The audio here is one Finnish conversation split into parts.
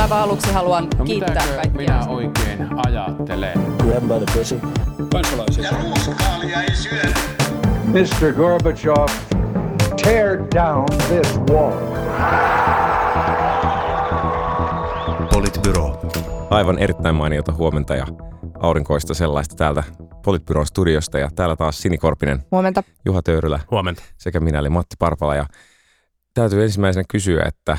Aivan aluksi haluan No kiittää mitäkö kaikkia. minä oikein ajattelen? Grab by the pussy. Kansalaisia. Ja ruuskaalia ei syödä. Mr. Gorbachev, tear down this wall. Politbyro. Aivan erittäin mainiota huomenta ja aurinkoista sellaista täältä Politbyron studiosta. Ja täällä taas Sini Korpinen, Huomenta. Juha Töyrylä Huomenta. sekä minä eli Matti Parpala. Ja täytyy ensimmäisenä kysyä, että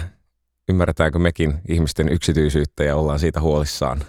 ymmärretäänkö mekin ihmisten yksityisyyttä ja ollaan siitä huolissaan.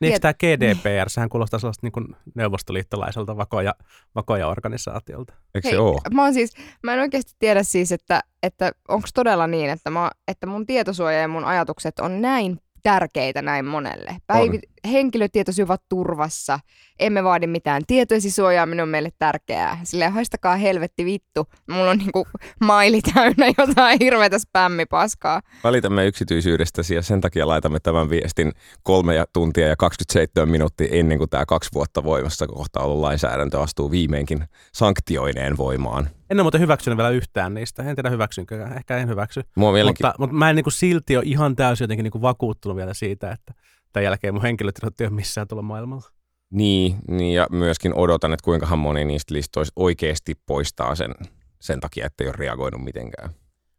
Niin eikö tämä GDPR, sehän kuulostaa sellaista niin kuin neuvostoliittolaiselta vakoja, vakoja organisaatiolta. Eikö Hei, se ole? mä, oon siis, mä en oikeasti tiedä siis, että, että onko todella niin, että, mä, että mun tietosuoja ja mun ajatukset on näin tärkeitä näin monelle. Päivi, henkilötietosi ovat turvassa, emme vaadi mitään tietoisisuojaa, on meille tärkeää. Silleen haistakaa helvetti vittu, mulla on niinku maili täynnä jotain hirveätä spämmipaskaa. Välitämme yksityisyydestäsi ja sen takia laitamme tämän viestin kolme tuntia ja 27 minuuttia ennen kuin tämä kaksi vuotta voimassa kohta ollut lainsäädäntö astuu viimeinkin sanktioineen voimaan. En ole muuten hyväksynyt vielä yhtään niistä. En tiedä hyväksynkö, ehkä en hyväksy. Mua on vieläkin, Mutta, mutta mä en niin kuin silti ole ihan täysin jotenkin niin kuin vakuuttunut vielä siitä, että tämän jälkeen mun henkilötiedot ei ole missään tuolla maailmalla. Niin, niin, ja myöskin odotan, että kuinkahan moni niistä listoista oikeasti poistaa sen, sen takia, että ei ole reagoinut mitenkään.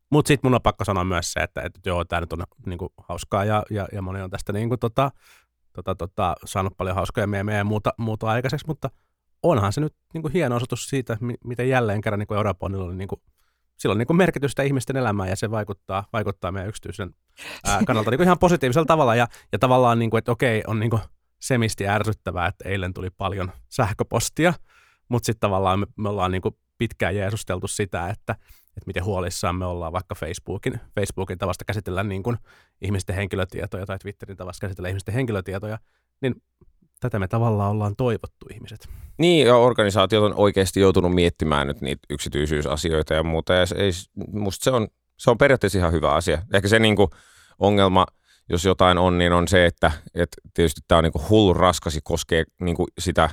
Mutta sitten mun on pakko sanoa myös se, että, että joo, tämä nyt on niin kuin, hauskaa ja, ja, ja moni on tästä niin kuin, tota, tota, tota, saanut paljon hauskoja meemejä ja muuta, muuta aikaiseksi, mutta onhan se nyt niin kuin, hieno osoitus siitä, mi- miten jälleen kerran niin kuin Euroopalla oli niin kuin, sillä on niin kuin merkitystä ihmisten elämään ja se vaikuttaa, vaikuttaa meidän yksityisen ää, kannalta niin kuin ihan positiivisella tavalla. Ja, ja tavallaan, niin kuin, että okei, on niin kuin semisti ärsyttävää, että eilen tuli paljon sähköpostia, mutta sitten tavallaan me, me ollaan niin kuin pitkään jeesusteltu sitä, että, että miten huolissaan me ollaan vaikka Facebookin, Facebookin tavasta käsitellä niin kuin ihmisten henkilötietoja tai Twitterin tavasta käsitellä ihmisten henkilötietoja, niin tätä me tavallaan ollaan toivottu ihmiset. Niin, ja organisaatiot on oikeasti joutunut miettimään nyt niitä yksityisyysasioita ja muuta, ja se ei, musta se on, se on periaatteessa ihan hyvä asia. Ehkä se niinku ongelma, jos jotain on, niin on se, että, että tietysti tämä on niinku hullu raskas ja koskee niinku sitä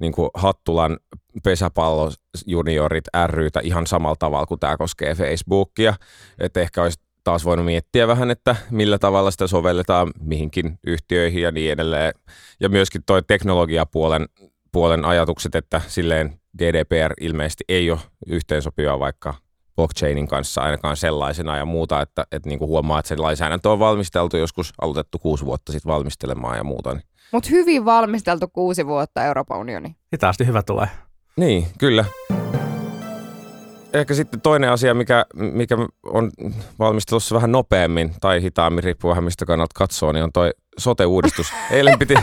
niinku Hattulan pesäpallo juniorit rytä ihan samalla tavalla kuin tämä koskee Facebookia. Että ehkä olisi taas voinut miettiä vähän, että millä tavalla sitä sovelletaan mihinkin yhtiöihin ja niin edelleen. Ja myöskin toi teknologiapuolen puolen ajatukset, että silleen GDPR ilmeisesti ei ole yhteensopiva vaikka blockchainin kanssa ainakaan sellaisena ja muuta, että, että niin kuin huomaa, että se lainsäädäntö on valmisteltu joskus aloitettu kuusi vuotta sitten valmistelemaan ja muuta. Niin, Mutta hyvin valmisteltu kuusi vuotta Euroopan unioni. Hitaasti hyvä tulee. niin kyllä. Ehkä sitten toinen asia, mikä, mikä on valmistelussa vähän nopeammin tai hitaammin, riippuu vähän mistä kannalta katsoo, niin on toi sote-uudistus. Eilen piti,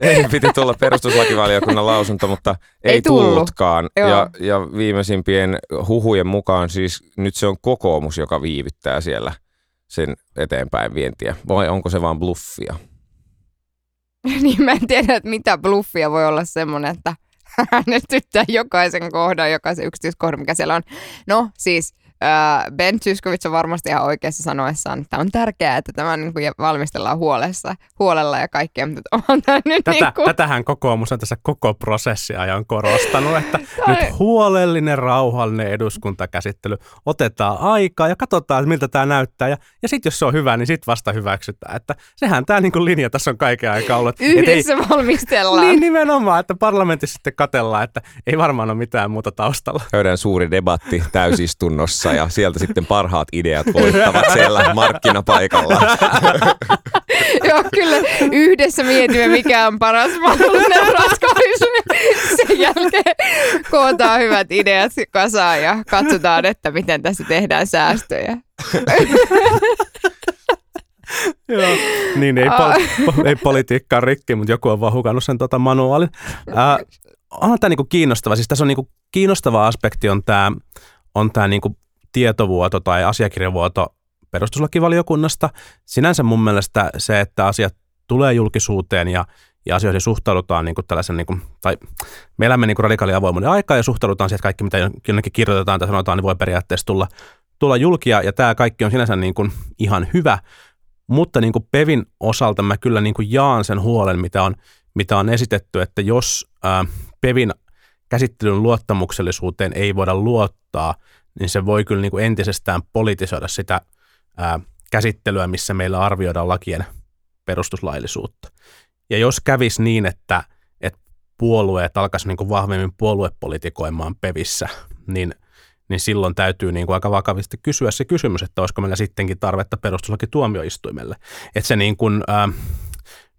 eilen piti tulla perustuslakivaliokunnan lausunto, mutta ei, Ei tullut. tullutkaan. Joo. Ja, ja viimeisimpien huhujen mukaan siis nyt se on kokoomus, joka viivyttää siellä sen eteenpäin vientiä. Vai onko se vaan bluffia? niin mä en tiedä, että mitä bluffia voi olla semmoinen, että äänestyttää jokaisen kohdan, jokaisen yksityiskohdan, mikä siellä on. No siis Ben Zyskowicz on varmasti ihan oikeassa sanoessaan, että on tärkeää, että tämä niin kuin valmistellaan huolessa, huolella ja kaikkea, mutta onhan tämä nyt Tätä, niin kuin, Tätähän kokoomus on tässä koko prosessia ajan korostanut, että Tai- nyt huolellinen, rauhallinen eduskuntakäsittely. Otetaan aikaa ja katsotaan, että miltä tämä näyttää. Ja, ja sitten jos se on hyvä, niin sitten vasta hyväksytään. Että sehän tämä niinku linja tässä on kaiken aikaa ollut. Et ei- yhdessä valmistellaan. Niin nimenomaan, että parlamentissa sitten katellaan, että ei varmaan ole mitään muuta taustalla. Käydään suuri debatti täysistunnossa ja sieltä sitten parhaat ideat voittavat siellä markkinapaikalla. Joo, kyllä yhdessä mietimme, mikä on paras mahdollinen ratkaisu. Sen jälkeen kootaan hyvät ideat kasaan ja katsotaan, että miten tässä tehdään säästöjä. Joo. Niin, ei, pol- ei politiikkaa rikki, mutta joku on vaan hukannut sen tota manuaalin. Äh, onhan tämä niinku kiinnostava. Siis tässä on niinku kiinnostava aspekti on tämä on tää niinku tietovuoto tai asiakirjavuoto perustuslakivaliokunnasta. Sinänsä mun mielestä se, että asiat tulee julkisuuteen ja, ja asioihin suhtaudutaan niin kuin tällaisen, niin kuin, tai me elämme niin kuin radikaali avoimuuden aikaa ja suhtaudutaan siihen, että kaikki mitä jonnekin kirjoitetaan tai sanotaan, niin voi periaatteessa tulla, tulla julkia ja tämä kaikki on sinänsä niin kuin ihan hyvä, mutta niin kuin Pevin osalta mä kyllä niin kuin jaan sen huolen, mitä on, mitä on esitetty, että jos ää, Pevin käsittelyn luottamuksellisuuteen ei voida luottaa, niin se voi kyllä niin kuin entisestään politisoida sitä ää, käsittelyä, missä meillä arvioidaan lakien perustuslaillisuutta. Ja jos kävisi niin, että, että puolueet alkaisivat niin kuin vahvemmin puoluepolitikoimaan pevissä, niin, niin silloin täytyy niin kuin aika vakavasti kysyä se kysymys, että olisiko meillä sittenkin tarvetta perustuslakituomioistuimelle. Että se niin kuin, äh,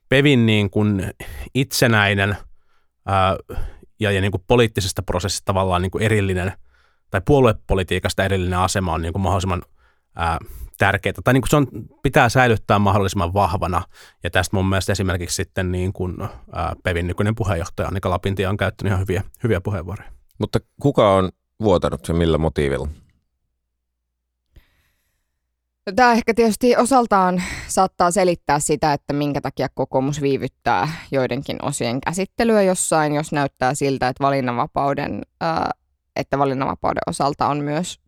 pevin niin kuin itsenäinen äh, ja, ja niin kuin poliittisesta prosessista tavallaan niin kuin erillinen tai puoluepolitiikasta erillinen asema on niin kuin mahdollisimman ää, tärkeää. Tai niin kuin se on, pitää säilyttää mahdollisimman vahvana. Ja tästä mun mielestä esimerkiksi sitten niin kuin, ää, Pevin nykyinen puheenjohtaja Annika Lapintia on käyttänyt ihan hyviä, hyviä puheenvuoroja. Mutta kuka on vuotanut ja millä motiivilla? No, Tämä ehkä tietysti osaltaan saattaa selittää sitä, että minkä takia kokoomus viivyttää joidenkin osien käsittelyä jossain, jos näyttää siltä, että valinnanvapauden, ää, että valinnanvapauden osalta on myös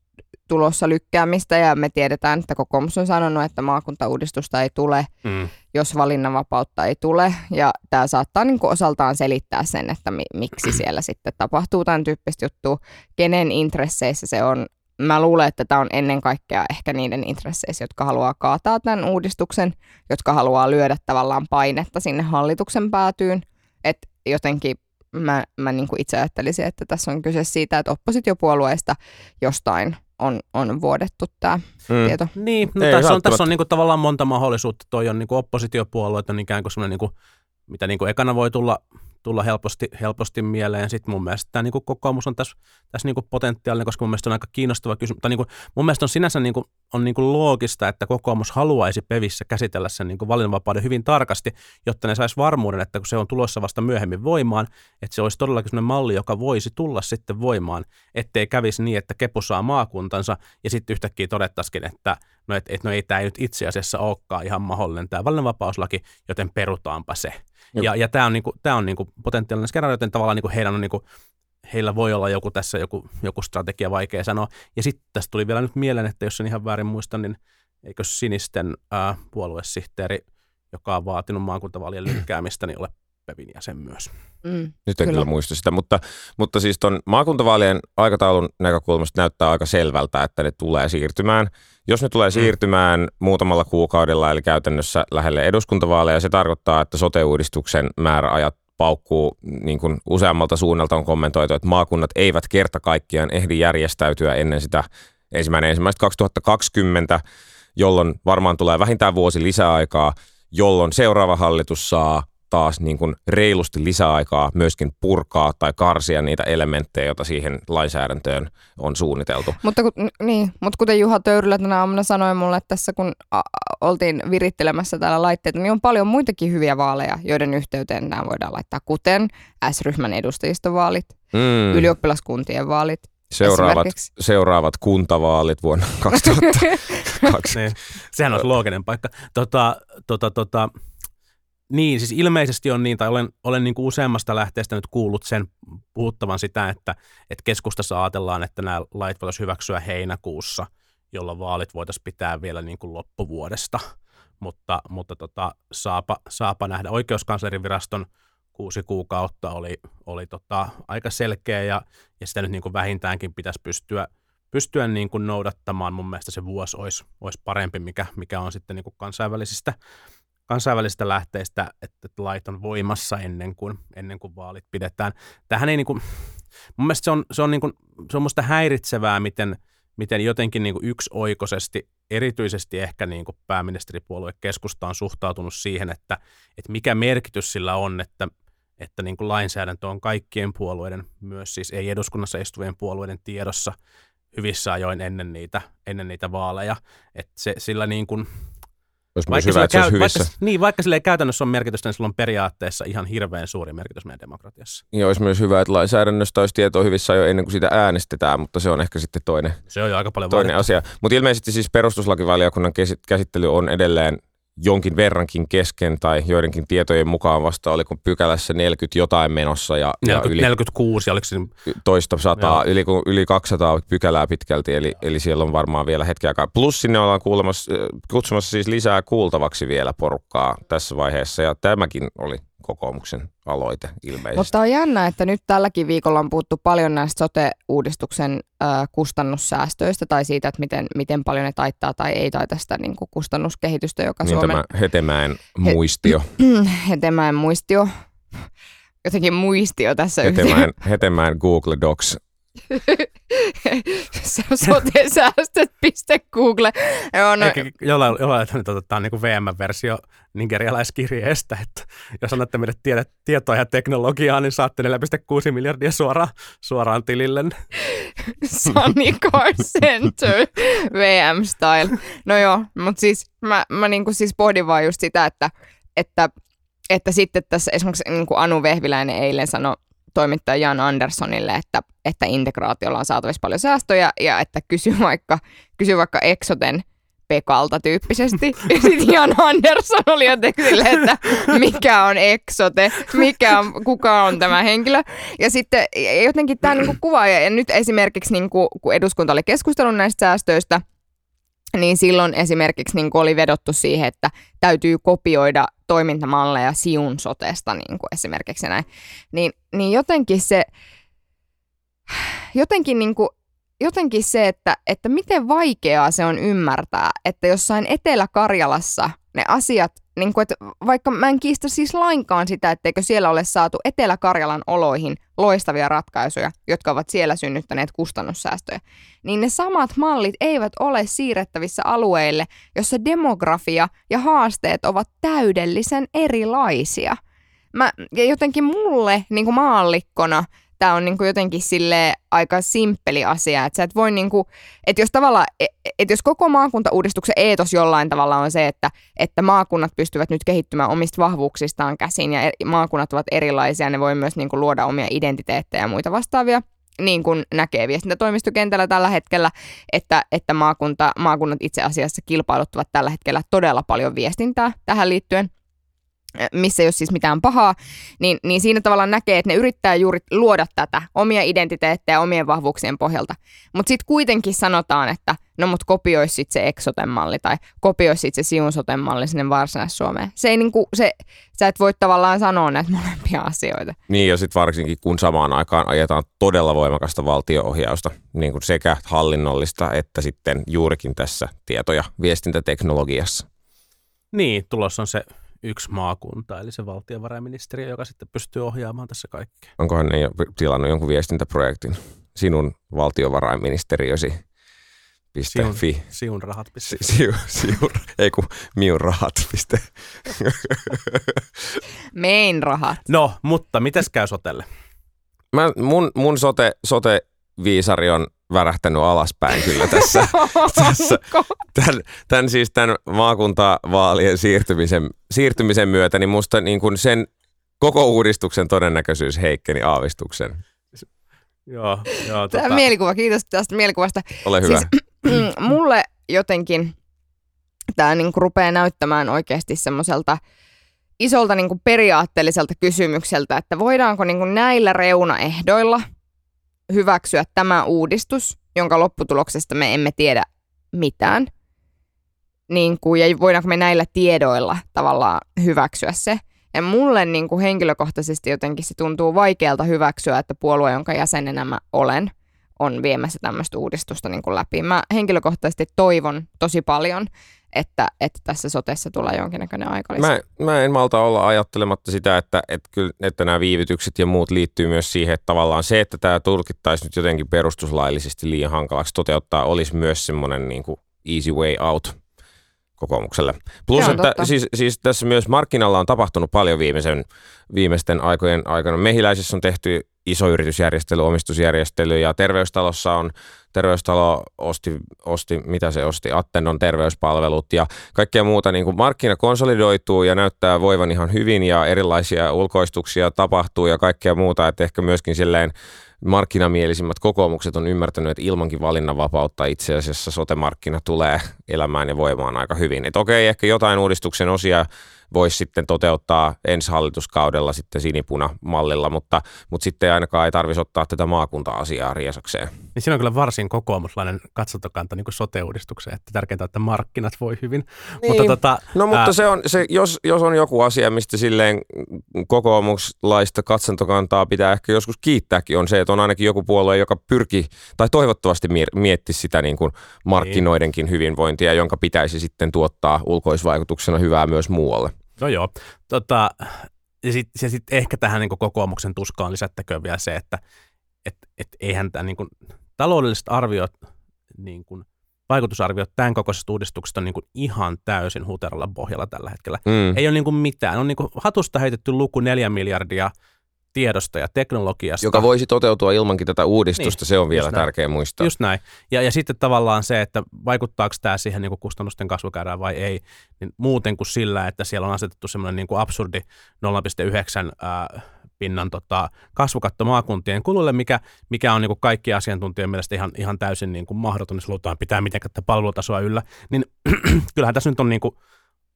tulossa lykkäämistä ja me tiedetään, että kokoomus on sanonut, että maakuntauudistusta ei tule, Mm. jos valinnanvapautta ei tule. Ja tämä saattaa niin kuin osaltaan selittää sen, että mi- miksi siellä sitten tapahtuu tämän tyyppistä juttua, kenen intresseissä se on. Mä luulen, että tämä on ennen kaikkea ehkä niiden intresseissä, jotka haluaa kaataa tämän uudistuksen, jotka haluaa lyödä tavallaan painetta sinne hallituksen päätyyn. Että jotenkin mä, mä niin kuin itse ajattelisin, että tässä on kyse siitä, että oppositiopuolueista jostain on, on vuodettu tämä Mm. tieto. Niin, no Ei tässä, on, tässä on niin kuin tavallaan monta mahdollisuutta. Toi on niin kuin oppositiopuolueet on ikään kuin semmoinen, niin kuin, mitä niin kuin ekana voi tulla, tulla helposti, helposti mieleen. Sitten mun mielestä tämä niin kuin kokoomus on tässä, tässä niin kuin potentiaalinen, koska mun mielestä on aika kiinnostava kysymys. Tai niin kuin, mun mielestä on sinänsä niin kuin, on niin kuin loogista, että kokoomus haluaisi pevissä käsitellä sen niin kuin valinnanvapauden hyvin tarkasti, jotta ne saisi varmuuden, että kun se on tulossa vasta myöhemmin voimaan, että se olisi todellakin sellainen malli, joka voisi tulla sitten voimaan, ettei kävisi niin, että Kepu saa maakuntansa ja sitten yhtäkkiä todettaisikin, että no, et, et, no ei tämä nyt itse asiassa olekaan ihan mahdollinen tämä valinnanvapauslaki, joten perutaanpa se. Joo. Ja, ja tämä on, niinku, tää on niinku potentiaalinen skenaario, joten tavallaan niinku heidän on niinku, heillä voi olla joku tässä joku, joku strategia, vaikea sanoa. Ja sitten tästä tuli vielä nyt mieleen, että jos en ihan väärin muista, niin eikö sinisten ää, puoluesihteeri, joka on vaatinut maakuntavaalien lykkäämistä, niin ole Pevin jäsen myös. Mm. Nyt en Kyllä. kyllä muista sitä, mutta, mutta siis tuon maakuntavaalien aikataulun näkökulmasta näyttää aika selvältä, että ne tulee siirtymään. Jos ne tulee siirtymään muutamalla kuukaudella, eli käytännössä lähelle eduskuntavaaleja, se tarkoittaa, että sote-uudistuksen määräajat paukkuu, niin kuin useammalta suunnalta on kommentoitu, että maakunnat eivät kerta kaikkiaan ehdi järjestäytyä ennen sitä ensimmäinen ensimmäistä 2020, jolloin varmaan tulee vähintään vuosi lisäaikaa, jolloin seuraava hallitus saa taas niin kuin reilusti lisäaikaa myöskin purkaa tai karsia niitä elementtejä, joita siihen lainsäädäntöön on suunniteltu. Mutta, kun, n- niin, mutta kuten Juha Töyrylä tänä aamuna sanoi mulle että tässä, kun a, oltiin virittelemässä täällä laitteita, niin on paljon muitakin hyviä vaaleja, joiden yhteyteen nämä voidaan laittaa, kuten S-ryhmän edustajistovaalit, mm. Ylioppilaskuntien vaalit. seuraavat, seuraavat kuntavaalit vuonna 2002. Niin. Sehän on looginen paikka. Tota, tota, tota, niin, siis ilmeisesti on niin, tai olen, olen niin kuin useammasta lähteestä nyt kuullut sen puhuttavan sitä, että, että keskustassa ajatellaan, että nämä lait voitaisiin hyväksyä heinäkuussa, jolloin vaalit voitaisiin pitää vielä niin kuin loppuvuodesta. Mutta, mutta tota, saapa, saapa nähdä. Oikeuskanslerin viraston kuusi kuukautta oli, oli tota, aika selkeä ja, ja sitä nyt niin kuin vähintäänkin pitäisi pystyä, pystyä niin kuin noudattamaan. Mun mielestä se vuosi olisi, olisi parempi, mikä, mikä on sitten niin kuin kansainvälisistä, kansainvälisistä lähteistä, että, lait on voimassa ennen kuin, ennen kuin vaalit pidetään. Tähän ei niin kuin, mun mielestä se on, se on, niin kuin, se on musta häiritsevää, miten, miten jotenkin niin kuin yksioikoisesti, erityisesti ehkä niin kuin pääministeripuolue keskusta on suhtautunut siihen, että, että mikä merkitys sillä on, että, että niin kuin lainsäädäntö on kaikkien puolueiden, myös siis ei eduskunnassa istuvien puolueiden tiedossa hyvissä ajoin ennen niitä, ennen niitä vaaleja. Että se, sillä niin kuin, Olisi vaikka, hyvä, että se olisi käy, hyvissä. vaikka, niin, vaikka sillä ei käytännössä ole merkitystä, niin sillä on periaatteessa ihan hirveän suuri merkitys meidän demokratiassa. Ja olisi myös hyvä, että lainsäädännöstä olisi tietoa hyvissä jo ennen kuin sitä äänestetään, mutta se on ehkä sitten toinen, Se on jo aika paljon toinen vaadittu. asia. Mutta ilmeisesti siis perustuslakivaliokunnan käsittely on edelleen jonkin verrankin kesken tai joidenkin tietojen mukaan vasta oliko pykälässä 40 jotain menossa ja, ja 40, yli 46, ja oliko se, toista sataa, yli, yli 200 pykälää pitkälti, eli, eli siellä on varmaan vielä hetki aikaa. Plus sinne ollaan kuulemassa, äh, kutsumassa siis lisää kuultavaksi vielä porukkaa tässä vaiheessa, ja tämäkin oli kokoomuksen aloite ilmeisesti. Mutta on jännä, että nyt tälläkin viikolla on puhuttu paljon näistä sote-uudistuksen äh, kustannussäästöistä tai siitä, että miten, miten paljon ne taittaa tai ei taita sitä niin kuin kustannuskehitystä, joka niin Suomen tämä Hetemäen muistio. Hetemäen muistio, jotenkin muistio tässä Hetemäen, Hetemäen Google Docs Se on sotesäästöt.google. Joo, no, Ehkä jollain, jollain että otetaan niin VM-versio nigerialaiskirjeestä, että jos annatte meille tiede, tietoa ja teknologiaa, niin saatte 4,6 miljardia suoraan, suoraan tilille. Sunny Car Center, VM-style. No joo, mutta siis mä, mä niinku siis pohdin vaan just sitä, että, että, että sitten tässä esimerkiksi niin kuin Anu Vehviläinen eilen sanoi toimittaja Jan Anderssonille, että, että integraatiolla on saatavissa paljon säästöjä ja että kysy vaikka, kysy vaikka Exoten Pekalta tyyppisesti. Ja sitten Jan Andersson oli jotenkin silleen, että mikä on Exote, mikä on, kuka on tämä henkilö. Ja sitten jotenkin tämä niinku kuva, ja nyt esimerkiksi niinku, kun eduskunta oli keskustellut näistä säästöistä, niin silloin esimerkiksi niin oli vedottu siihen, että täytyy kopioida toimintamalleja Siun sotesta niin kuin esimerkiksi näin. Niin, niin jotenkin se, jotenkin, niin kuin, jotenkin se, että, että miten vaikeaa se on ymmärtää, että jossain Etelä-Karjalassa ne asiat niin kuin, että vaikka mä en kiistä siis lainkaan sitä, etteikö siellä ole saatu Etelä-Karjalan oloihin loistavia ratkaisuja, jotka ovat siellä synnyttäneet kustannussäästöjä, niin ne samat mallit eivät ole siirrettävissä alueille, jossa demografia ja haasteet ovat täydellisen erilaisia. Mä, ja jotenkin mulle niin kuin maallikkona – tämä on niinku jotenkin sille aika simppeli asia, että et voi niinku, että jos tavallaan, että jos koko maakuntauudistuksen eetos jollain tavalla on se, että, että maakunnat pystyvät nyt kehittymään omista vahvuuksistaan käsin ja maakunnat ovat erilaisia, ne voi myös niinku luoda omia identiteettejä ja muita vastaavia, niin kuin näkee viestintätoimistokentällä tällä hetkellä, että, että maakunta, maakunnat itse asiassa kilpailuttavat tällä hetkellä todella paljon viestintää tähän liittyen missä ei ole siis mitään pahaa, niin, niin siinä tavallaan näkee, että ne yrittää juuri luoda tätä omia identiteettejä omien vahvuuksien pohjalta. Mutta sitten kuitenkin sanotaan, että no mut kopioisi sit se Exoten malli tai kopioisi sit se Siun soten malli sinne Varsinais-Suomeen. Se ei niinku, se, sä et voi tavallaan sanoa näitä molempia asioita. Niin ja sitten varsinkin kun samaan aikaan ajetaan todella voimakasta valtioohjausta, niin kuin sekä hallinnollista että sitten juurikin tässä tieto- ja viestintäteknologiassa. Niin, tulossa on se yksi maakunta, eli se valtiovarainministeriö, joka sitten pystyy ohjaamaan tässä kaikkea. Onkohan ne jo tilannut jonkun viestintäprojektin sinun valtiovarainministeriösi? Siun, fi. siun rahat. Si, siu, siu, ei kun miun rahat. Piste. Mein rahat. No, mutta mitäs käy sotelle? Mä, mun, mun sote, sote viisari on värähtänyt alaspäin kyllä tässä. tässä tämän, tämän, siis tämän maakuntavaalien siirtymisen, siirtymisen myötä, niin musta niin kuin sen koko uudistuksen todennäköisyys heikkeni aavistuksen. Joo, joo, tota... Tämä mielikuva, kiitos tästä mielikuvasta. Ole hyvä. Siis, mulle jotenkin tämä niin kuin rupeaa näyttämään oikeasti semmoiselta isolta niin kuin periaatteelliselta kysymykseltä, että voidaanko niin kuin näillä reunaehdoilla – hyväksyä tämä uudistus, jonka lopputuloksesta me emme tiedä mitään. Niin kuin, ja voidaanko me näillä tiedoilla tavallaan hyväksyä se. Ja mulle niin kuin henkilökohtaisesti jotenkin se tuntuu vaikealta hyväksyä, että puolue, jonka jäsenenä mä olen, on viemässä tämmöistä uudistusta niin kuin läpi. Mä henkilökohtaisesti toivon tosi paljon, että, että tässä sotessa tulee jonkinnäköinen aikalisä. Mä, mä en malta olla ajattelematta sitä, että, että, kyllä, että nämä viivytykset ja muut liittyy myös siihen, että tavallaan se, että tämä tulkittaisi nyt jotenkin perustuslaillisesti liian hankalaksi toteuttaa, olisi myös semmoinen niin kuin easy way out kokoomukselle. Plus, että siis, siis tässä myös markkinalla on tapahtunut paljon viimeisen, viimeisten aikojen aikana. Mehiläisessä on tehty iso yritysjärjestely, omistusjärjestely ja terveystalossa on, terveystalo osti, osti mitä se osti, Attennon terveyspalvelut ja kaikkea muuta. Niin kuin markkina konsolidoituu ja näyttää voivan ihan hyvin ja erilaisia ulkoistuksia tapahtuu ja kaikkea muuta, että ehkä myöskin silleen markkinamielisimmät kokoomukset on ymmärtänyt, että ilmankin valinnanvapautta itse asiassa sote-markkina tulee elämään ja voimaan aika hyvin. Että okei, ehkä jotain uudistuksen osia voisi sitten toteuttaa ensi hallituskaudella sitten sinipuna-mallilla, mutta, mutta sitten ainakaan ei tarvitsisi ottaa tätä maakunta-asiaa riesakseen. Niin siinä on kyllä varsin kokoomuslainen katsantokanta niin sote-uudistukseen, että tärkeintä on, että markkinat voi hyvin. Niin. Mutta tota, No mutta ää, se on, se, jos, jos on joku asia, mistä silleen kokoomuslaista katsantokantaa pitää ehkä joskus kiittääkin, on se, että on ainakin joku puolue, joka pyrkii tai toivottavasti mietti sitä niin kuin markkinoidenkin hyvinvointia, jonka pitäisi sitten tuottaa ulkoisvaikutuksena hyvää myös muualle. No joo. Tota, ja sitten sit ehkä tähän niin kokoomuksen tuskaan lisättäköön vielä se, että et, et eihän tämä niin taloudelliset arviot, niin kuin, vaikutusarviot tämän kokoisesta uudistuksesta on niin kuin ihan täysin huteralla pohjalla tällä hetkellä. Mm. Ei ole niin kuin mitään. On niin kuin hatusta heitetty luku neljä miljardia tiedosta ja teknologiasta. Joka voisi toteutua ilmankin tätä uudistusta, Niin, se on vielä tärkeä muistaa. Just näin. Ja, ja sitten tavallaan se, että vaikuttaako tämä siihen niin kuin kustannusten kasvukäyrään vai ei, niin muuten kuin sillä, että siellä on asetettu semmoinen niin kuin absurdi 0,9 ää, pinnan tota, kasvukatto maakuntien kululle, mikä, mikä on niin kuin kaikki asiantuntijoiden mielestä ihan, ihan täysin niin kuin mahdoton, jos halutaan pitää mitenkään tätä palvelutasoa yllä, niin kyllähän tässä nyt on niin kuin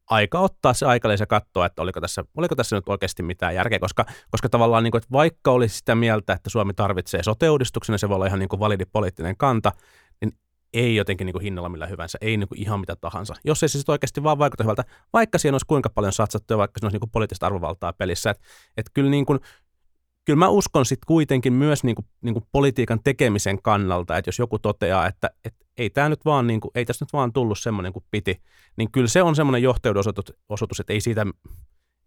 aika ottaa se aikalisä katsoa, että oliko tässä, oliko tässä nyt oikeasti mitään järkeä, koska, koska tavallaan niin kuin, että vaikka olisi sitä mieltä, että Suomi tarvitsee sote-uudistuksen, ja se voi olla ihan niin kuin validi poliittinen kanta, niin ei jotenkin niin kuin hinnalla millä hyvänsä, ei niin kuin ihan mitä tahansa. Jos ei se sitten oikeasti vaan vaikuta hyvältä, vaikka siinä olisi kuinka paljon satsattu ja vaikka siinä olisi niin kuin poliittista arvovaltaa pelissä. Että et kyllä, niin kuin, kyllä mä uskon sitten kuitenkin myös niin kuin, niin kuin politiikan tekemisen kannalta, että jos joku toteaa, että, että ei tämä nyt vaan, niin kuin, ei tässä nyt vaan tullut semmoinen kuin piti, niin kyllä se on semmoinen johtajuuden osoitus, osoitus että ei siitä,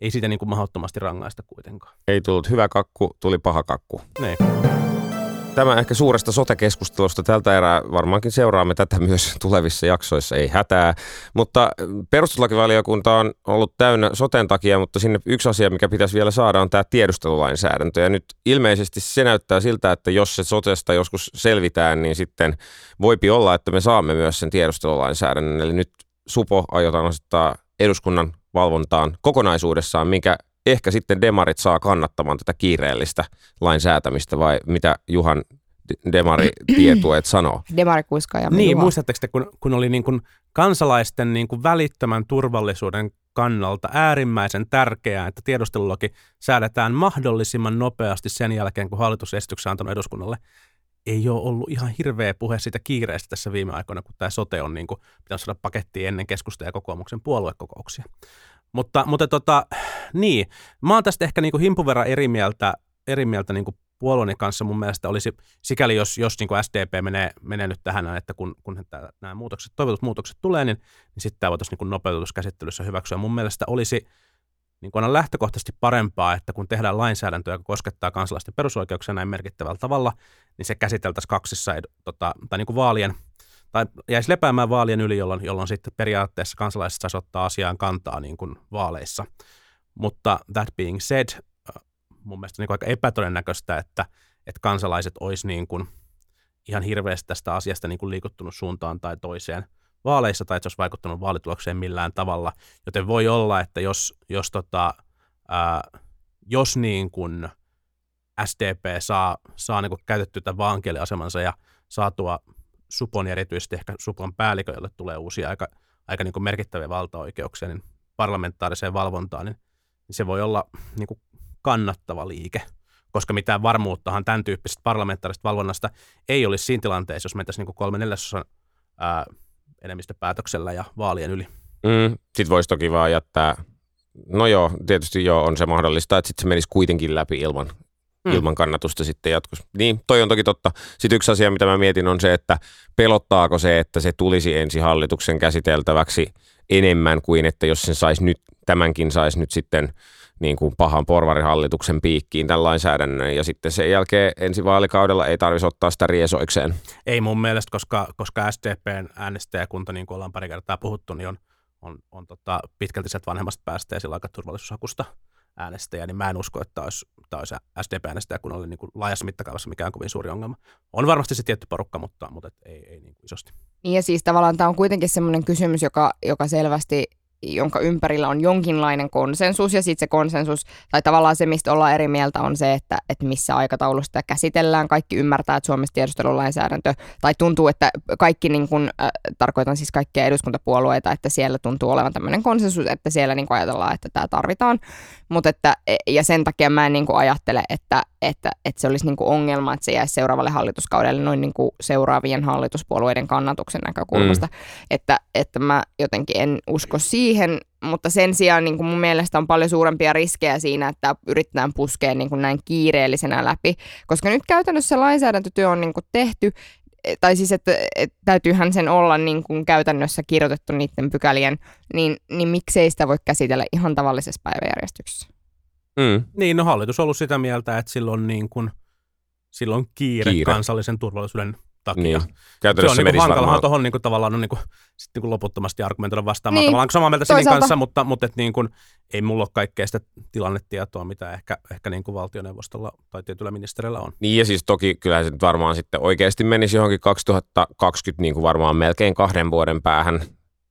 ei siitä niin kuin mahdottomasti rangaista kuitenkaan. Ei tullut hyvä kakku, tuli paha kakku. Niin. Tämä ehkä suuresta sote-keskustelusta tältä erää varmaankin seuraamme tätä myös tulevissa jaksoissa, ei hätää. Mutta perustuslakivaliokunta on ollut täynnä soten takia, mutta sinne yksi asia, mikä pitäisi vielä saada, on tämä tiedustelulainsäädäntö. Ja nyt ilmeisesti se näyttää siltä, että jos se sotesta joskus selvitään, niin sitten voipi olla, että me saamme myös sen tiedustelulainsäädännön. Eli nyt Supo aiotaan asettaa eduskunnan valvontaan kokonaisuudessaan, minkä ehkä sitten demarit saa kannattamaan tätä kiireellistä lainsäätämistä, vai mitä Juhan D- demari tietuet sanoo? Demari kuiskaaja. Niin, Juha. muistatteko te, kun, kun oli niin kuin kansalaisten niin kuin välittömän turvallisuuden kannalta äärimmäisen tärkeää, että tiedustelulaki säädetään mahdollisimman nopeasti sen jälkeen, kun hallitusesityksen on antanut eduskunnalle. Ei ole ollut ihan hirveä puhe siitä kiireestä tässä viime aikoina, kun tämä sote on niin kuin, pitänyt saada pakettiin ennen keskusta ja kokoomuksen puoluekokouksia. Mutta, mutta tota, niin, mä oon tästä ehkä niin kuin himpun verran eri mieltä, eri mieltä niin kuin kanssa mun mielestä olisi, sikäli jos, jos niin kuin SDP menee, menee nyt tähän, että kun, kun tämä, nämä muutokset, toivotut muutokset tulee, niin, niin sitten tämä voitaisiin niin kuin nopeutuskäsittelyssä hyväksyä. Mun mielestä olisi niin kuin aina lähtökohtaisesti parempaa, että kun tehdään lainsäädäntöä, joka koskettaa kansalaisten perusoikeuksia näin merkittävällä tavalla, niin se käsiteltäisiin kaksissa tota, tai niin kuin vaalien, tai jäisi lepäämään vaalien yli, jolloin, jolloin sitten periaatteessa kansalaiset saisi ottaa asiaan kantaa niin kuin vaaleissa. Mutta that being said, äh, mun mielestä niin kuin aika epätodennäköistä, että, että kansalaiset olisi niin kuin ihan hirveästi tästä asiasta niin kuin liikuttunut suuntaan tai toiseen vaaleissa tai että se olisi vaikuttanut vaalitulokseen millään tavalla. Joten voi olla, että jos, jos, tota, ää, jos niin kuin SDP saa, saa niin kuin käytettyä tämän vaankieliasemansa ja saatua Supon ja erityisesti ehkä Supon päällikölle tulee uusia aika, aika niin kuin merkittäviä valtaoikeuksia niin parlamentaariseen valvontaan, niin, niin se voi olla niin kuin kannattava liike koska mitään varmuuttahan tämän tyyppisestä parlamentaarisesta valvonnasta ei olisi siinä tilanteessa, jos mentäisiin niin kolme neljäsosan ää, enemmistöpäätöksellä ja vaalien yli. Mm, sitten voisi toki vaan jättää, no joo, tietysti joo, on se mahdollista, että sitten se menisi kuitenkin läpi ilman, mm. ilman kannatusta sitten jatkossa. Niin, toi on toki totta. Sitten yksi asia, mitä mä mietin, on se, että pelottaako se, että se tulisi ensi hallituksen käsiteltäväksi enemmän kuin, että jos sen saisi nyt, tämänkin saisi nyt sitten niin kuin pahan porvarihallituksen piikkiin tämän lainsäädännön ja sitten sen jälkeen ensi vaalikaudella ei tarvitsisi ottaa sitä riesoikseen. Ei mun mielestä, koska, koska SDPn äänestäjäkunta, niin kuin ollaan pari kertaa puhuttu, niin on, on, on tota, pitkälti sieltä vanhemmasta päästä ja sillä aika turvallisuushakusta äänestäjä, niin mä en usko, että olisi, tämä olisi SDP-äänestäjäkunnalle niin kuin laajassa mittakaavassa mikään kovin suuri ongelma. On varmasti se tietty porukka, mutta, mutta et ei, ei niin kuin isosti. Niin ja siis tavallaan tämä on kuitenkin semmoinen kysymys, joka, joka selvästi jonka ympärillä on jonkinlainen konsensus, ja sitten se konsensus, tai tavallaan se, mistä ollaan eri mieltä, on se, että, että missä aikataulusta sitä käsitellään. Kaikki ymmärtää, että Suomessa tiedustelulainsäädäntö, tai tuntuu, että kaikki, niin kun, äh, tarkoitan siis kaikkia eduskuntapuolueita, että siellä tuntuu olevan tämmöinen konsensus, että siellä niin ajatellaan, että tämä tarvitaan. Mut että, e, ja sen takia mä en niin ajattele, että, että, että se olisi niin ongelma, että se jäisi seuraavalle hallituskaudelle noin niin seuraavien hallituspuolueiden kannatuksen näkökulmasta. Mm. Että, että mä jotenkin en usko siihen, mutta sen sijaan niin kuin mun mielestä on paljon suurempia riskejä siinä, että yritetään puskea niin kuin näin kiireellisenä läpi, koska nyt käytännössä lainsäädäntötyö on niin kuin tehty, tai siis, että, että täytyyhän sen olla niin kuin käytännössä kirjoitettu niiden pykälien, niin, niin miksei sitä voi käsitellä ihan tavallisessa päiväjärjestyksessä? Mm. Niin, no hallitus on ollut sitä mieltä, että silloin, niin kuin, silloin kiire, kiire kansallisen turvallisuuden takia. Niin. Käytännössä se on niin hankalahan tuohon niin tavallaan on niin kuin, sit, niin kuin loputtomasti argumentoida vastaamaan. Niin. Tavallaan samaa mieltä Sinin kanssa, mutta, mutta et, niin kuin, ei mulla ole kaikkea sitä tilannetietoa, mitä ehkä, ehkä niin kuin valtioneuvostolla tai tietyllä ministerillä on. Niin ja siis toki kyllähän se nyt varmaan sitten oikeasti menisi johonkin 2020 niin kuin varmaan melkein kahden vuoden päähän,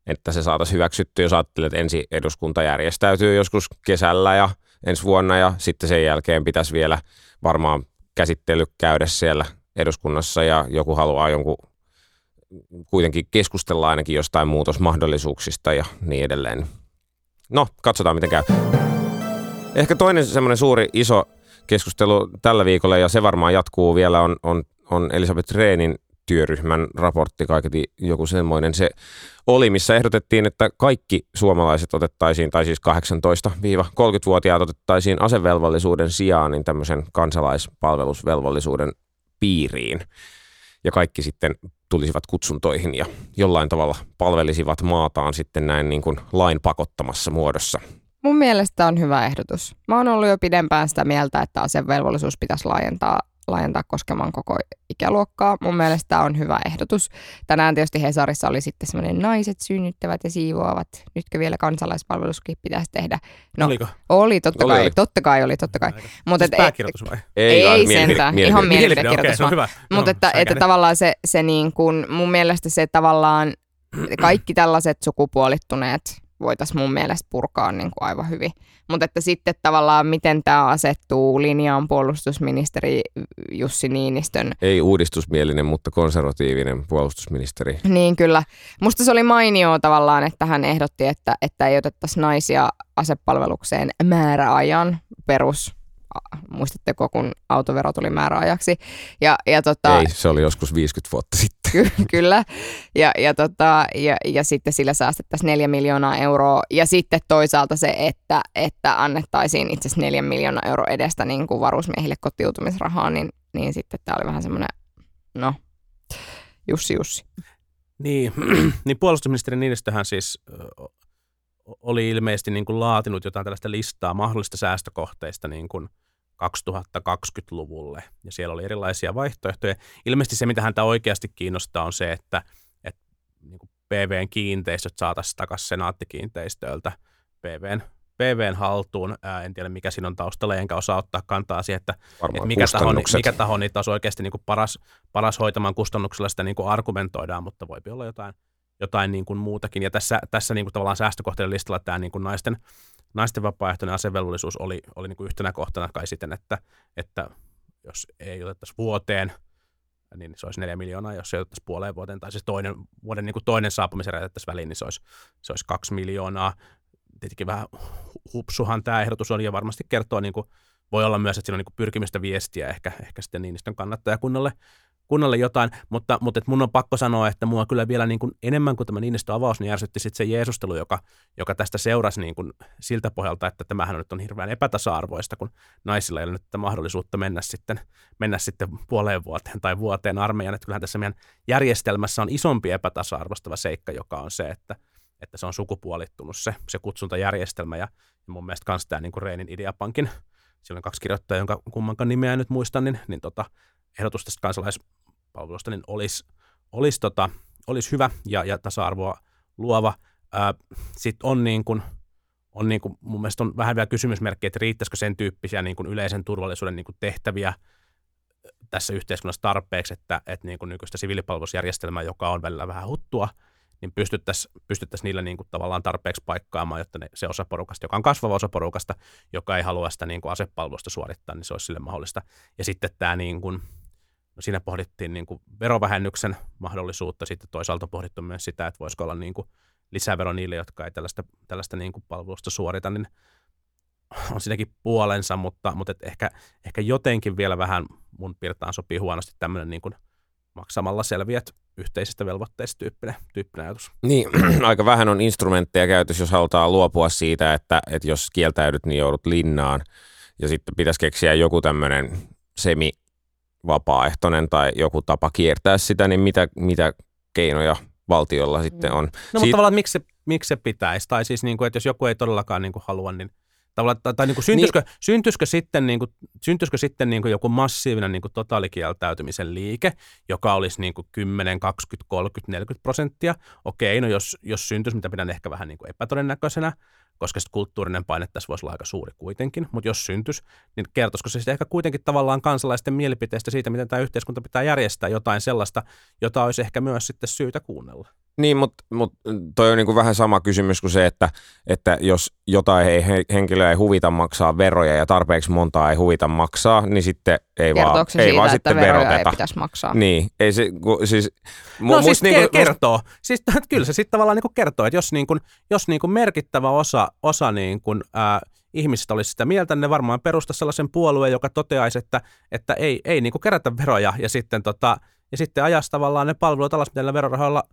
että se saataisiin hyväksytty, jos ajattelee, että ensi eduskunta järjestäytyy joskus kesällä ja ensi vuonna ja sitten sen jälkeen pitäisi vielä varmaan käsittely käydä siellä eduskunnassa ja joku haluaa jonkun kuitenkin keskustella ainakin jostain muutosmahdollisuuksista ja niin edelleen. No, katsotaan miten käy. Ehkä toinen semmoinen suuri iso keskustelu tällä viikolla, ja se varmaan jatkuu vielä, on, on, on Elisabeth Reenin työryhmän raportti, kaiketi joku semmoinen se oli, missä ehdotettiin, että kaikki suomalaiset otettaisiin, tai siis 18-30-vuotiaat otettaisiin asevelvollisuuden sijaan niin tämmöisen kansalaispalvelusvelvollisuuden piiriin. Ja kaikki sitten tulisivat kutsuntoihin ja jollain tavalla palvelisivat maataan sitten näin niin kuin lain pakottamassa muodossa. Mun mielestä on hyvä ehdotus. Mä oon ollut jo pidempään sitä mieltä, että asevelvollisuus pitäisi laajentaa laajentaa koskemaan koko ikäluokkaa. Mun mielestä tämä on hyvä ehdotus. Tänään tietysti Hesarissa oli sitten semmoinen naiset synnyttävät ja siivoavat. Nytkö vielä kansalaispalveluskin pitäisi tehdä? No, Oliko? Oli, totta oli, kai, oli. totta kai oli, totta kai. Mutta siis pääkirjoitus vai? Ei, ei sentään, ihan mielipidekirjoitus okay, vaan. Mutta että, että tavallaan se, se niin kuin, mun mielestä se tavallaan kaikki tällaiset sukupuolittuneet voitaisiin mun mielestä purkaa niin kuin aivan hyvin. Mutta että sitten tavallaan miten tämä asettuu linjaan puolustusministeri Jussi Niinistön. Ei uudistusmielinen, mutta konservatiivinen puolustusministeri. Niin kyllä. Musta se oli mainio tavallaan, että hän ehdotti, että, että ei otettaisi naisia asepalvelukseen määräajan perus muistatteko, kun autovero tuli määräajaksi. Ja, ja tota, Ei, se oli joskus 50 vuotta sitten. Ky- kyllä, ja, ja, tota, ja, ja sitten sillä säästettäisiin 4 miljoonaa euroa. Ja sitten toisaalta se, että, että annettaisiin itse asiassa 4 miljoonaa euroa edestä niin kuin varusmiehille kotiutumisrahaa, niin, niin sitten tämä oli vähän semmoinen, no, Jussi Jussi. Niin, niin puolustusministeri Niinistöhän siis oli ilmeisesti niin kuin laatinut jotain tällaista listaa mahdollista säästökohteista niin kuin – 2020-luvulle. Ja siellä oli erilaisia vaihtoehtoja. Ilmeisesti se, mitä häntä oikeasti kiinnostaa, on se, että, että niin kuin PVn kiinteistöt saataisiin takaisin senaattikiinteistöiltä PVn, PVn haltuun. Ää, en tiedä, mikä siinä on taustalla, enkä osaa ottaa kantaa siihen, että, että mikä, taho, mikä taho niitä olisi oikeasti niin kuin paras, paras hoitamaan kustannuksella sitä niin kuin argumentoidaan, mutta voi olla jotain, jotain niin kuin muutakin. Ja tässä, tässä niin kuin tavallaan säästökohteiden listalla tämä niin kuin naisten naisten vapaaehtoinen asevelvollisuus oli, oli niin kuin yhtenä kohtana kai siten, että, että jos ei otettaisi vuoteen, niin se olisi neljä miljoonaa, jos ei otettaisi puoleen vuoteen, tai siis toinen, vuoden niin kuin toinen saapumisen jätettäisiin väliin, niin se olisi, se olisi kaksi miljoonaa. Tietenkin vähän hupsuhan tämä ehdotus on, ja varmasti kertoo, niin kuin, voi olla myös, että siinä on niin kuin pyrkimistä viestiä ehkä, ehkä sitten Niinistön kannattajakunnalle kunnalle jotain, mutta, mutta et mun on pakko sanoa, että mua kyllä vielä niin kuin enemmän kuin tämä Niinistön avaus, niin järsytti sitten se Jeesustelu, joka, joka tästä seurasi niin kuin siltä pohjalta, että tämähän nyt on hirveän epätasa-arvoista, kun naisilla ei ole nyt mahdollisuutta mennä sitten, mennä sitten puoleen vuoteen tai vuoteen armeijan. Että kyllähän tässä meidän järjestelmässä on isompi epätasa-arvostava seikka, joka on se, että, että se on sukupuolittunut se, se kutsuntajärjestelmä ja, mun mielestä myös tämä niin kuin Reinin Ideapankin, siellä on kaksi kirjoittajaa, jonka kummankaan nimeä nyt muistan, niin, niin tota, ehdotus tästä kansalaispalvelusta niin olisi, olisi, tota, olisi hyvä ja, ja tasa-arvoa luova. Sitten on niin kuin, on niin kuin, mun mielestä on vähän vielä kysymysmerkki, että riittäisikö sen tyyppisiä niin kuin yleisen turvallisuuden niin kuin tehtäviä tässä yhteiskunnassa tarpeeksi, että, että niin kuin nykyistä siviilipalvelusjärjestelmää, joka on välillä vähän huttua, niin pystyttäisiin pystyttäisi niillä niin kuin tavallaan tarpeeksi paikkaamaan, jotta ne, se osa porukasta, joka on kasvava osa porukasta, joka ei halua sitä niin kuin asepalvelusta suorittaa, niin se olisi sille mahdollista. Ja sitten tämä niin kuin, no siinä pohdittiin niin kuin verovähennyksen mahdollisuutta, sitten toisaalta pohdittu myös sitä, että voisiko olla niin kuin lisävero niille, jotka ei tällaista, tällaista niin kuin palvelusta suorita, niin on siinäkin puolensa, mutta, mutta et ehkä, ehkä jotenkin vielä vähän mun pirtaan sopii huonosti tämmöinen niin kuin maksamalla selviät yhteisistä velvoitteista tyyppinen, tyyppinen ajatus. Niin, aika vähän on instrumentteja käytössä, jos halutaan luopua siitä, että, että jos kieltäydyt, niin joudut linnaan. Ja sitten pitäisi keksiä joku tämmöinen semi vapaaehtoinen tai joku tapa kiertää sitä, niin mitä, mitä keinoja valtiolla sitten on. No Siit... mutta tavallaan, miksi se, miksi se pitäisi? Tai siis, niin kuin, että jos joku ei todellakaan niin kuin halua, niin Tavallaan, tai, tai niin kuin syntyisikö, niin. syntyisikö sitten, niin kuin, syntyisikö sitten niin kuin joku massiivinen niin kuin totaalikieltäytymisen liike, joka olisi niin kuin 10, 20, 30, 40 prosenttia? Okei, no jos, jos syntyisi, mitä pidän ehkä vähän niin kuin epätodennäköisenä, koska sitten kulttuurinen paine tässä voisi olla aika suuri kuitenkin, mutta jos syntyisi, niin kertoisiko se sitten ehkä kuitenkin tavallaan kansalaisten mielipiteistä siitä, miten tämä yhteiskunta pitää järjestää jotain sellaista, jota olisi ehkä myös sitten syytä kuunnella? Niin, mutta mut toi on niinku vähän sama kysymys kuin se, että, että jos jotain ei, henkilöä ei huvita maksaa veroja ja tarpeeksi montaa ei huvita maksaa, niin sitten ei vaan, ei siitä, vaan sitten veroteta. ei pitäisi maksaa? Niin, ei se, ku, siis... No siis niinku, kertoo. Siis, kyllä se sitten tavallaan niinku kertoo, että jos, niinku, jos niinku merkittävä osa, osa niinku, ää, ihmisistä olisi sitä mieltä, niin ne varmaan perusta sellaisen puolueen, joka toteaisi, että, että ei, ei niinku kerätä veroja ja sitten, tota, ja sitten ajaisi tavallaan ne palvelut alas, mitä verorahoilla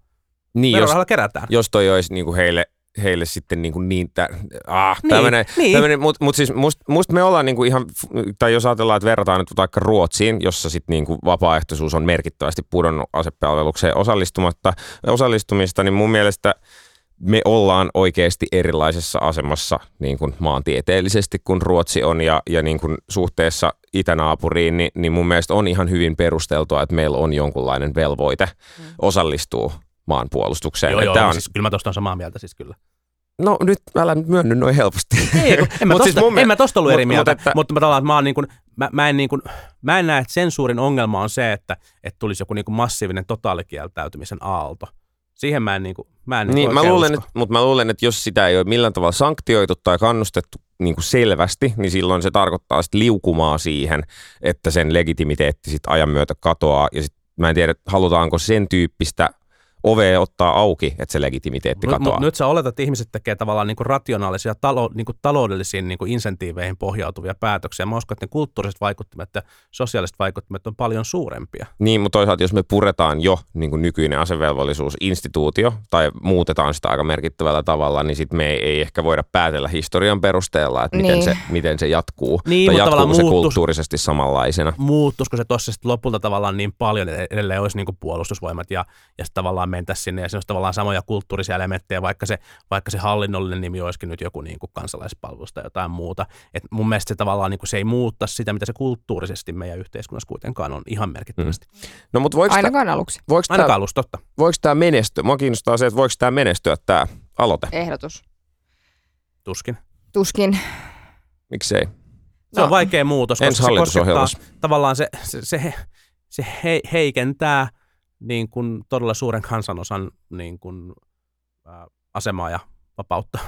niin, jos, kerätään. Jos toi olisi niin kuin heille heille sitten niin, kuin niin tä, ah, niin, tämmönen, niin. tämmönen, mutta mut siis must, must me ollaan niin kuin ihan, tai jos ajatellaan, että verrataan nyt vaikka Ruotsiin, jossa sitten niin kuin vapaaehtoisuus on merkittävästi pudonnut asepalvelukseen osallistumatta, osallistumista, niin mun mielestä me ollaan oikeasti erilaisessa asemassa niin kuin maantieteellisesti kuin Ruotsi on ja, ja niin kuin suhteessa itänaapuriin, niin, niin mun mielestä on ihan hyvin perusteltua, että meillä on jonkunlainen velvoite mm. osallistua maanpuolustukseen. Joo, joo, on... siis, kyllä mä tuosta samaa mieltä siis kyllä. No nyt älä nyt myönny noin helposti. Ei, en mä, tosta, siis en mä tosta ollut eri mieltä, mutta, että... mutta mä, mä, oon niin kuin, mä, mä, en niin kuin, mä en näe, että sen suurin ongelma on se, että, että tulisi joku niin kuin massiivinen totaalikieltäytymisen aalto. Siihen mä en, niin kuin, mä en niin, niin mä luulen, että, mutta mä luulen, että jos sitä ei ole millään tavalla sanktioitu tai kannustettu niin kuin selvästi, niin silloin se tarkoittaa sit liukumaa siihen, että sen legitimiteetti sit ajan myötä katoaa. Ja sit mä en tiedä, halutaanko sen tyyppistä ove ottaa auki, että se legitimiteetti katoaa. Nyt sä oletat, että ihmiset tekee tavallaan niin kuin rationaalisia talo, niin kuin taloudellisiin niin kuin insentiiveihin pohjautuvia päätöksiä. Mä uskon, että ne kulttuuriset vaikuttimet ja sosiaaliset vaikuttimet on paljon suurempia. Niin, mutta toisaalta jos me puretaan jo niin kuin nykyinen asevelvollisuusinstituutio tai muutetaan sitä aika merkittävällä tavalla, niin sitten me ei, ei ehkä voida päätellä historian perusteella, että miten, niin. se, miten se jatkuu. Niin, tai jatkuuko se muuttus, kulttuurisesti samanlaisena. Muuttuisiko se tuossa lopulta tavallaan niin paljon, että edelleen olisi niin kuin puolustusvoimat ja, ja tavallaan mentäisiin sinne ja se olisi tavallaan samoja kulttuurisia elementtejä, vaikka se, vaikka se hallinnollinen nimi olisikin nyt joku niin kuin kansalaispalvelus tai jotain muuta. Et mun mielestä se tavallaan niin kuin se ei muuttaa sitä, mitä se kulttuurisesti meidän yhteiskunnassa kuitenkaan on ihan merkittävästi. Mm. No, mutta voiko Ainakaan tää, aluksi. Voiko Ainakaan tää, aluksi, totta. Voiko tämä menestyä? Mua kiinnostaa se, että voiko tämä menestyä tämä aloite? Ehdotus. Tuskin. Tuskin. Miksei? Se no. on vaikea muutos, koska se koskettaa tavallaan se, se, se, se he, heikentää – niin kuin todella suuren kansanosan niin kuin, ää, asemaa ja vapautta.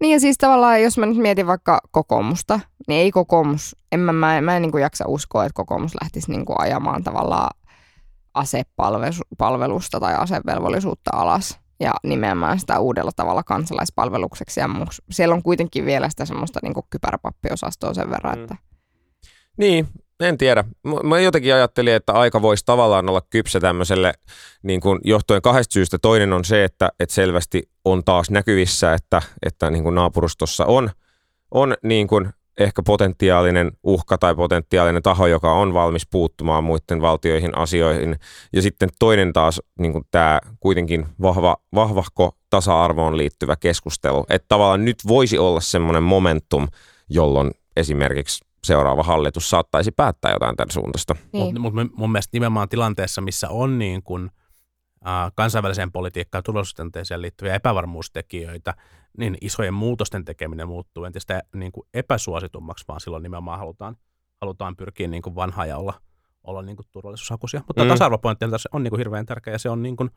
Niin ja siis tavallaan, jos mä nyt mietin vaikka kokoomusta, niin ei kokoomus, en mä, mä, mä en niin kuin jaksa uskoa, että kokoomus lähtisi niin kuin ajamaan tavallaan asepalvelusta tai asevelvollisuutta alas ja nimeämään sitä uudella tavalla kansalaispalvelukseksi. Ja siellä on kuitenkin vielä sitä semmoista niin kypäräpappiosastoa sen verran, mm. että... Niin, en tiedä. Mä jotenkin ajattelin, että aika voisi tavallaan olla kypsä tämmöiselle niin kuin johtuen kahdesta syystä. Toinen on se, että, että selvästi on taas näkyvissä, että, että niin kuin naapurustossa on, on niin kuin ehkä potentiaalinen uhka tai potentiaalinen taho, joka on valmis puuttumaan muiden valtioihin asioihin. Ja sitten toinen taas niin kuin tämä kuitenkin vahva, vahvahko tasa-arvoon liittyvä keskustelu. Että tavallaan nyt voisi olla semmoinen momentum, jolloin esimerkiksi seuraava hallitus saattaisi päättää jotain tämän suuntaista. Niin. Mutta mut mun mielestä nimenomaan tilanteessa, missä on niin kuin, äh, kansainväliseen politiikkaan ja turvallisuustilanteeseen liittyviä epävarmuustekijöitä, niin isojen muutosten tekeminen muuttuu entistä niin kuin epäsuositummaksi, vaan silloin nimenomaan halutaan, halutaan pyrkiä niin kuin vanhaa ja olla, olla niin kuin turvallisuushakuisia. Mutta mm. tasa-arvopointti on niin kuin hirveän tärkeä ja se on niin kuin,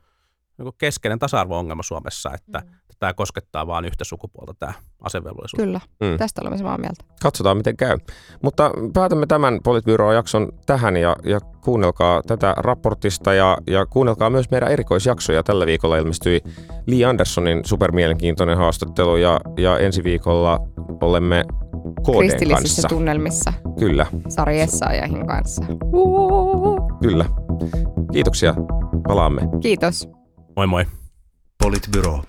niin keskeinen tasa-arvo-ongelma Suomessa, että Mm. tämä koskettaa vain yhtä sukupuolta tämä asevelvollisuus. Kyllä, Mm. tästä olemme samaa mieltä. Katsotaan, miten käy. Mutta päätämme tämän Politbyro-jakson tähän ja, ja kuunnelkaa tätä raportista ja, ja kuunnelkaa myös meidän erikoisjaksoja. Tällä viikolla ilmestyi Lee Andersonin supermielenkiintoinen haastattelu ja, ja ensi viikolla olemme KDn Kristillisissä kanssa. tunnelmissa Kyllä, Sari Essaajahin kanssa. Uhuhu. kyllä. Kiitoksia. Palaamme. Kiitos. Moi moi. Politbyro.